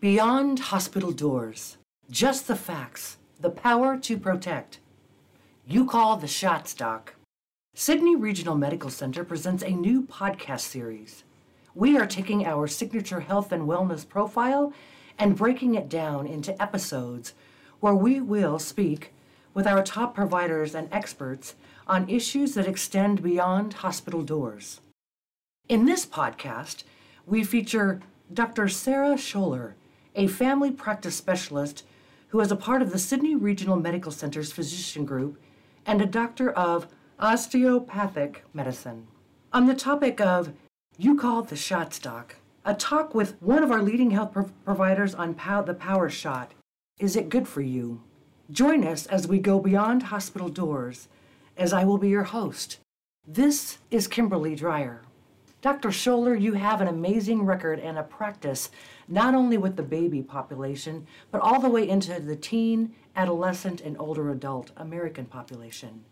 Beyond hospital doors, just the facts, the power to protect. You call the shots, Doc. Sidney Regional Medical Center presents a new podcast series. We are taking our signature health and wellness profile and breaking it down into episodes where we will speak with our top providers and experts on issues that extend beyond hospital doors. In this podcast, we feature Dr. Sara Sholar, a family practice specialist who is a part of the Sidney Regional Medical Center's physician group and a doctor of osteopathic medicine. On the topic of You Call the Shots Doc, a talk with one of our leading health pro- providers on pow- the power shot. Is it good for you? Join us as we go beyond hospital doors, as I will be your host. This is Kimberly Dreyer. Dr. Sholar, you have an amazing record and a practice not only with the baby population, but all the way into the teen, adolescent, and older adult American population.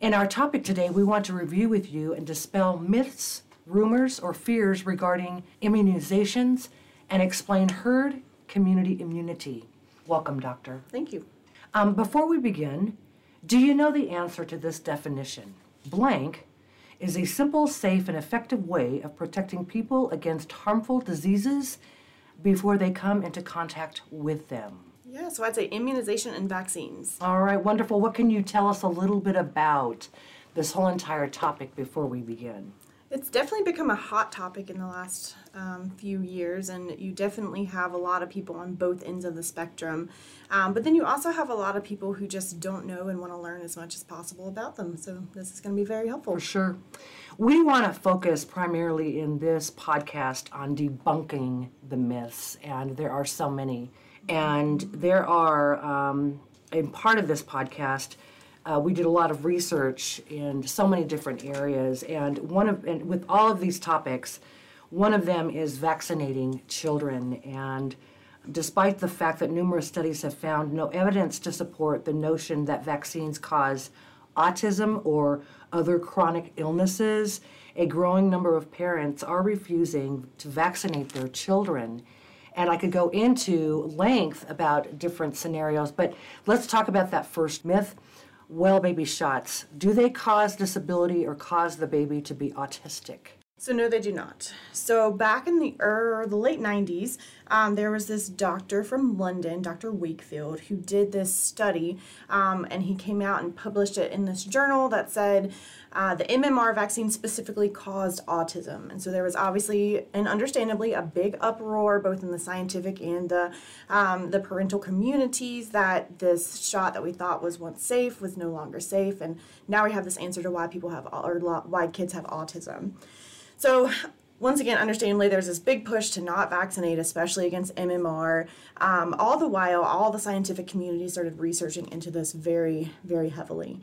In our topic today, we want to review with you and dispel myths, rumors, or fears regarding immunizations and explain herd community immunity. Welcome, Doctor. Thank you. Um, before we begin, do you know the answer to this definition? Blank is a simple, safe, and effective way of protecting people against harmful diseases before they come into contact with them. Yeah, so I'd say immunization and vaccines. All right, wonderful. What can you tell us a little bit about this whole entire topic before we begin? It's definitely become a hot topic in the last um, few years, and you definitely have a lot of people on both ends of the spectrum. Um, but then you also have a lot of people who just don't know and want to learn as much as possible about them. So this is going to be very helpful. For sure. We want to focus primarily in this podcast on debunking the myths, and there are so many. And there are, um, in part of this podcast, uh, we did a lot of research in so many different areas, and one of and with all of these topics, one of them is vaccinating children. And despite the fact that numerous studies have found no evidence to support the notion that vaccines cause autism or other chronic illnesses, a growing number of parents are refusing to vaccinate their children. And I could go into length about different scenarios, but let's talk about that first myth well baby shots, do they cause disability or cause the baby to be autistic? So no, they do not. So back in the er, the late 90s, um, there was this doctor from London, Dr. Wakefield, who did this study, um, and he came out and published it in this journal that said uh, the MMR vaccine specifically caused autism. And so there was obviously and understandably a big uproar both in the scientific and the um, the parental communities that this shot that we thought was once safe was no longer safe, and now we have this answer to why people have or why kids have autism. So once again, understandably, there's this big push to not vaccinate, especially against MMR. Um, all the while, all the scientific community started researching into this very, very heavily.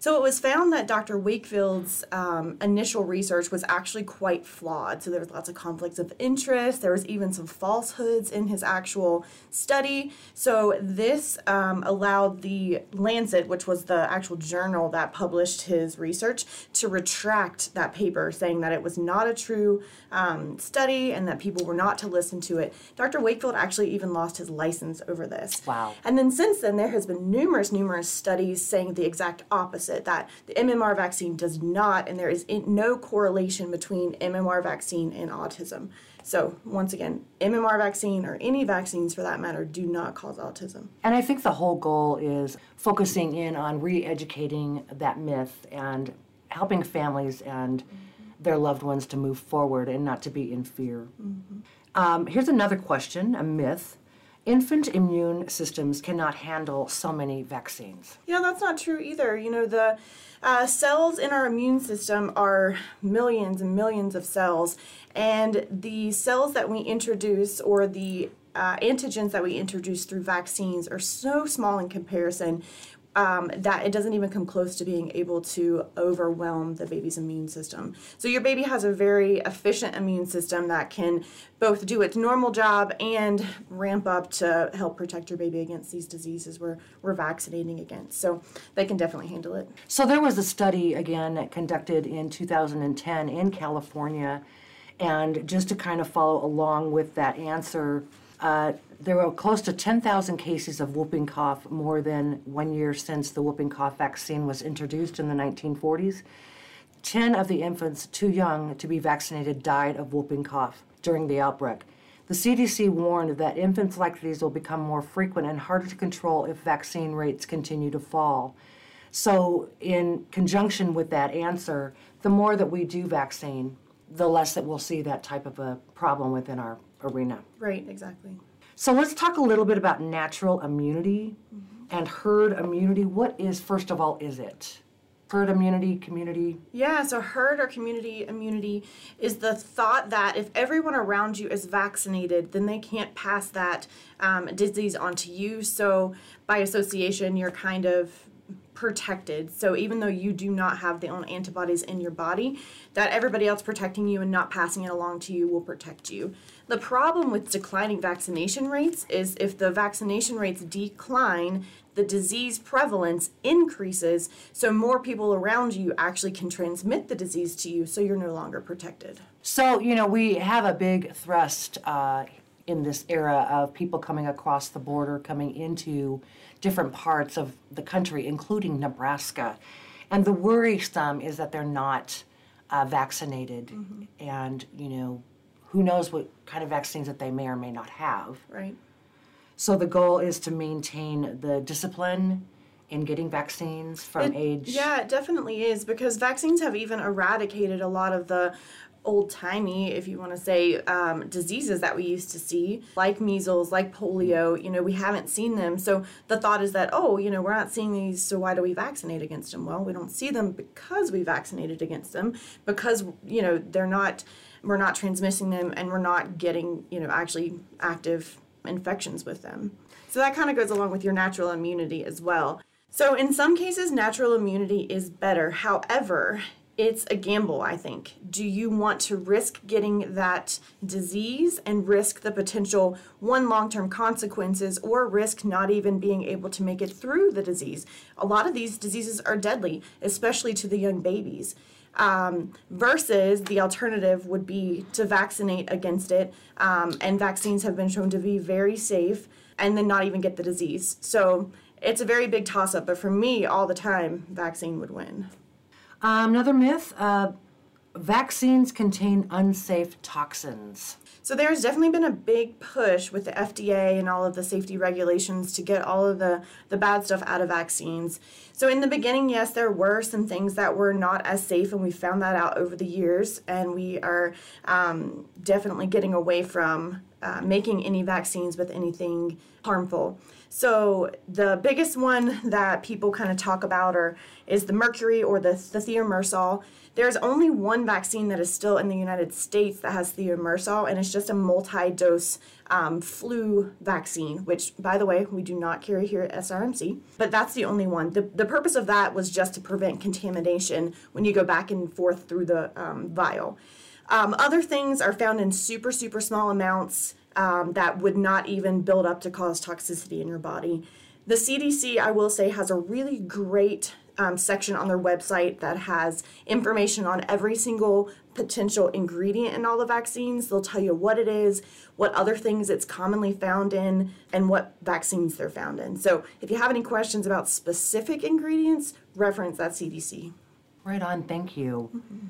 So it was found that Dr. Wakefield's um, initial research was actually quite flawed. So there was lots of conflicts of interest. There was even some falsehoods in his actual study. So this um, allowed the Lancet, which was the actual journal that published his research, to retract that paper, saying that it was not a true um, study and that people were not to listen to it. Dr. Wakefield actually even lost his license over this. Wow. And then since then, there has been numerous, numerous studies saying the exact opposite opposite that the MMR vaccine does not, and there is no correlation between MMR vaccine and autism. So, once again, MMR vaccine or any vaccines for that matter do not cause autism. And I think the whole goal is focusing in on re educating that myth and helping families and their loved ones to move forward and not to be in fear. Mm-hmm. Um, here's another question a myth infant immune systems cannot handle so many vaccines. Yeah, that's not true either. You know, the uh, cells in our immune system are millions and millions of cells, and the cells that we introduce or the uh, antigens that we introduce through vaccines are so small in comparison um, that it doesn't even come close to being able to overwhelm the baby's immune system. So your baby has a very efficient immune system that can both do its normal job and ramp up to help protect your baby against these diseases we're, we're vaccinating against. So they can definitely handle it. So there was a study again conducted in 2010 in California, and just to kind of follow along with that answer, Uh, there were close to 10,000 cases of whooping cough more than one year since the whooping cough vaccine was introduced in the 1940s. 10 of the infants too young to be vaccinated died of whooping cough during the outbreak. The CDC warned that infants like these will become more frequent and harder to control if vaccine rates continue to fall. So, in conjunction with that answer, the more that we do vaccine, the less that we'll see that type of a problem within our arena. Right, exactly. So, let's talk a little bit about natural immunity mm-hmm. and herd immunity. What is, first of all, is it? herd immunity, community? Yeah, so herd or community immunity is the thought that if everyone around you is vaccinated, then they can't pass that um, disease onto you. So by association, you're kind of protected. So even though you do not have the own antibodies in your body, that everybody else protecting you and not passing it along to you will protect you. The problem with declining vaccination rates is if the vaccination rates decline, the disease prevalence increases, so more people around you actually can transmit the disease to you, so you're no longer protected. So, you know, we have a big thrust uh, in this era of people coming across the border, coming into different parts of the country, including Nebraska. And the worrisome is that they're not uh, vaccinated. Mm-hmm. And, you know, who knows what kind of vaccines that they may or may not have. Right. So the goal is to maintain the discipline in getting vaccines from it, age. Yeah, it definitely is because vaccines have even eradicated a lot of the old timey, if you want to say, um, diseases that we used to see, like measles, like polio. You know, we haven't seen them. So the thought is that, oh, you know, we're not seeing these, so why do we vaccinate against them? Well, we don't see them because we vaccinated against them, because, you know, they're not, we're not transmitting them and we're not getting, you know, actually active infections with them. So that kind of goes along with your natural immunity as well. So, in some cases, natural immunity is better. However, it's a gamble, I think. Do you want to risk getting that disease and risk the potential one long term consequences or risk not even being able to make it through the disease? A lot of these diseases are deadly, especially to the young babies. Um, versus the alternative would be to vaccinate against it. Um, and vaccines have been shown to be very safe and then not even get the disease. So it's a very big toss up, but for me, all the time, vaccine would win. Um, another myth uh, vaccines contain unsafe toxins. So there's definitely been a big push with the FDA and all of the safety regulations to get all of the, the bad stuff out of vaccines. So in the beginning, yes, there were some things that were not as safe, and we found that out over the years, and we are um, definitely getting away from uh, making any vaccines with anything harmful. So the biggest one that people kind of talk about are, is the mercury or the, the thimerosal. There's only one vaccine that is still in the United States that has thimerosal, and it's just a multi-dose um, flu vaccine, which, by the way, we do not carry here at SRMC. But that's the only one. The, the purpose of that was just to prevent contamination when you go back and forth through the um, vial. Um, other things are found in super, super small amounts um, that would not even build up to cause toxicity in your body. The CDC, I will say, has a really great um, section on their website that has information on every single potential ingredient in all the vaccines. They'll tell you what it is, what other things it's commonly found in, and what vaccines they're found in. So if you have any questions about specific ingredients, reference that CDC. Right on, thank you. Mm-hmm.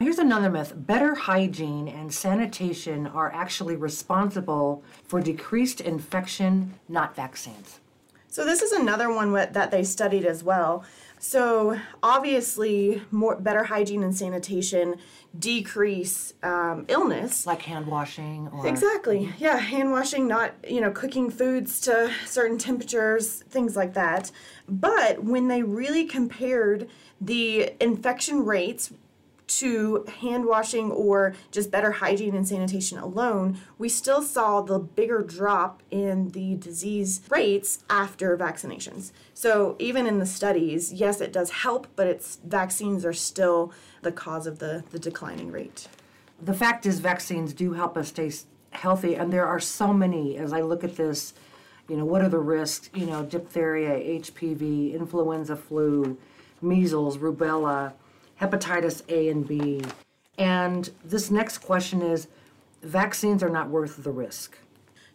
Here's another myth better hygiene and sanitation are actually responsible for decreased infection, not vaccines. So, this is another one that they studied as well. So, obviously, more better hygiene and sanitation decrease um, illness, like hand washing. Or... Exactly. Yeah, hand washing, not you know cooking foods to certain temperatures, things like that. But when they really compared the infection rates to hand washing or just better hygiene and sanitation alone, we still saw the bigger drop in the disease rates after vaccinations. So even in the studies, yes, it does help, but it's vaccines are still the cause of the, the declining rate. The fact is, vaccines do help us stay healthy, and there are so many. As I look at this, you know, what are the risks? You know, diphtheria, HPV, influenza, flu, measles, rubella hepatitis A and B. And this next question is vaccines are not worth the risk.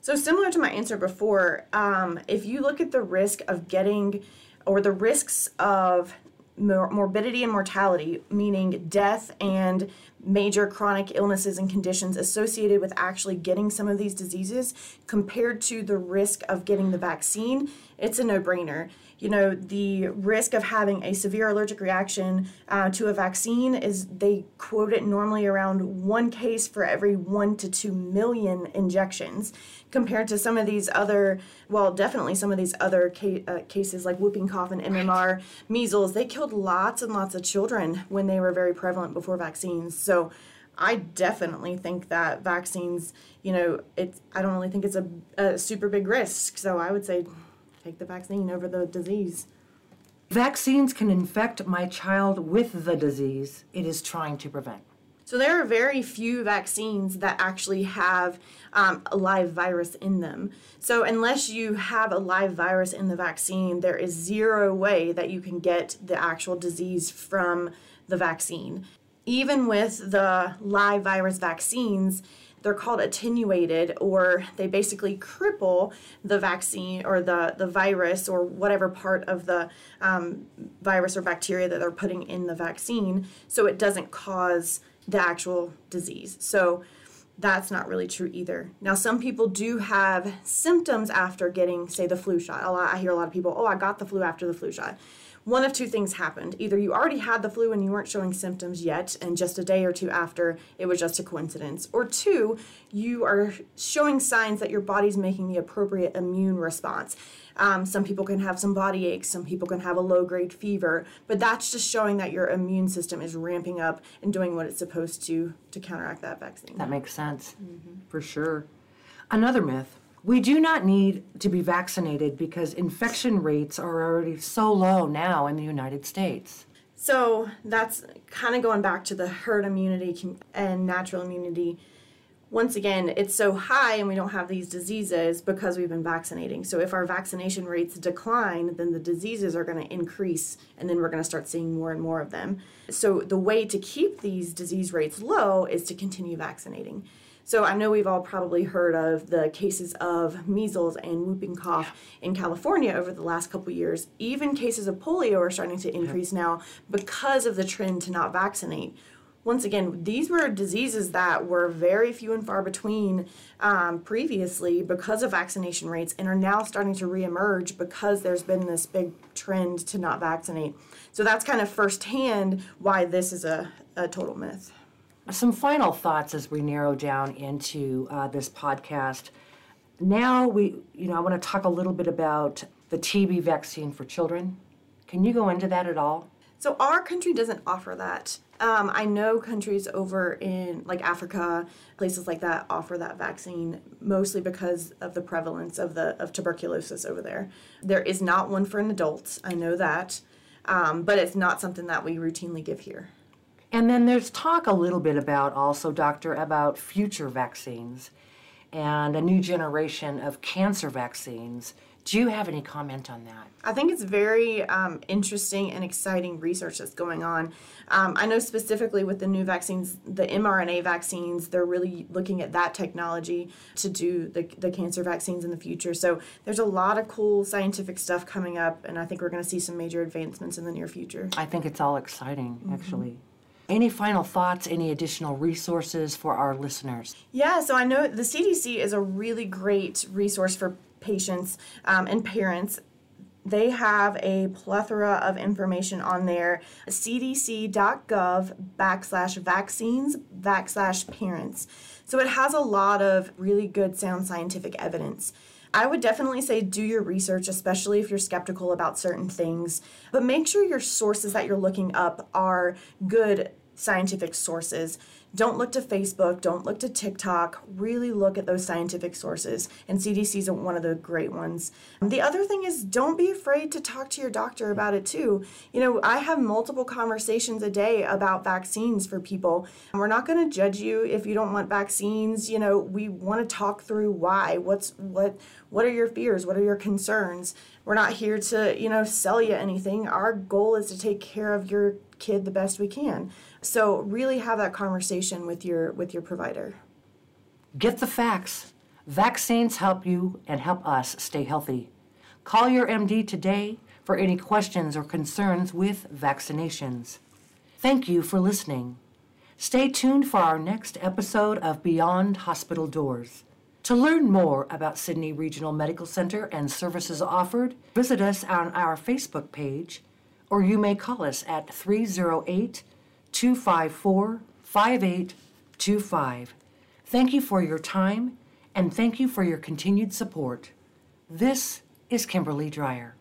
So, similar to my answer before, um, if you look at the risk of getting or the risks of mor- morbidity and mortality, meaning death and major chronic illnesses and conditions associated with actually getting some of these diseases compared to the risk of getting the vaccine, it's a no brainer you know, the risk of having a severe allergic reaction uh, to a vaccine is they quote it normally around one case for every one to two million injections, compared to some of these other, well, definitely some of these other ca- uh, cases like whooping cough and MMR, right. measles. They killed lots and lots of children when they were very prevalent before vaccines. So. I definitely think that vaccines, you know, it's I don't really think it's a, a super big risk. So I would say take the vaccine over the disease. Vaccines can infect my child with the disease it is trying to prevent. So there are very few vaccines that actually have um, a live virus in them. So unless you have a live virus in the vaccine, there is zero way that you can get the actual disease from the vaccine. Even with the live virus vaccines, they're called attenuated or they basically cripple the vaccine or the, the virus or whatever part of the um, virus or bacteria that they're putting in the vaccine so it doesn't cause the actual disease. So that's not really true either. Now, some people do have symptoms after getting, say, the flu shot. I hear a lot of people, oh, I got the flu after the flu shot one of two things happened. Either you already had the flu and you weren't showing symptoms yet, and just a day or two after, it was just a coincidence. Or two, you are showing signs that your body's making the appropriate immune response. Um, some people can have some body aches, some people can have a low grade fever, but that's just showing that your immune system is ramping up and doing what it's supposed to to counteract that vaccine. That makes sense, mm-hmm. for sure. Another myth we do not need to be vaccinated because infection rates are already so low now in the United States. So that's kind of going back to the herd immunity and natural immunity. Once again, it's so high and we don't have these diseases because we've been vaccinating. So if our vaccination rates decline, then the diseases are going to increase and then we're going to start seeing more and more of them. So the way to keep these disease rates low is to continue vaccinating. So I know we've all probably heard of the cases of measles and whooping cough yeah. in California over the last couple years. Even cases of polio are starting to increase yeah. now because of the trend to not vaccinate. Once again, these were diseases that were very few and far between um, previously because of vaccination rates and are now starting to reemerge because there's been this big trend to not vaccinate. So that's kind of firsthand why this is a, a total myth. Some final thoughts as we narrow down into uh, this podcast. Now we, you know, I want to talk a little bit about the TB vaccine for children. Can you go into that at all? So our country doesn't offer that. Um, I know countries over in like Africa, places like that, offer that vaccine mostly because of the prevalence of the of tuberculosis over there. There is not one for an adult. I know that, um, but it's not something that we routinely give here. And then there's talk a little bit about also, Doctor, about future vaccines and a new generation of cancer vaccines. Do you have any comment on that? I think it's very um, interesting and exciting research that's going on. Um, I know specifically with the new vaccines, the mRNA vaccines, they're really looking at that technology to do the, the cancer vaccines in the future. So there's a lot of cool scientific stuff coming up, and I think we're going to see some major advancements in the near future. I think it's all exciting, mm-hmm. actually. Any final thoughts, any additional resources for our listeners? Yeah, so I know the CDC is a really great resource for patients um, and parents. They have a plethora of information on there cdc.gov backslash vaccines backslash parents. So it has a lot of really good sound scientific evidence. I would definitely say do your research, especially if you're skeptical about certain things, but make sure your sources that you're looking up are good scientific sources. Don't look to Facebook, don't look to TikTok. Really look at those scientific sources, and CDC is one of the great ones. The other thing is don't be afraid to talk to your doctor about it too. You know, I have multiple conversations a day about vaccines for people. We're not going to judge you if you don't want vaccines. You know, we want to talk through why. What's what what are your fears? What are your concerns? We're not here to, you know, sell you anything. Our goal is to take care of your kid the best we can. So really have that conversation with your with your provider. Get the facts. Vaccines help you and help us stay healthy. Call your MD today for any questions or concerns with vaccinations. Thank you for listening. Stay tuned for our next episode of Beyond Hospital Doors. To learn more about Sidney Regional Medical Center and services offered, visit us on our Facebook page, or you may call us at 308 254 5825. Thank you for your time and thank you for your continued support. This is Kimberly Dreyer.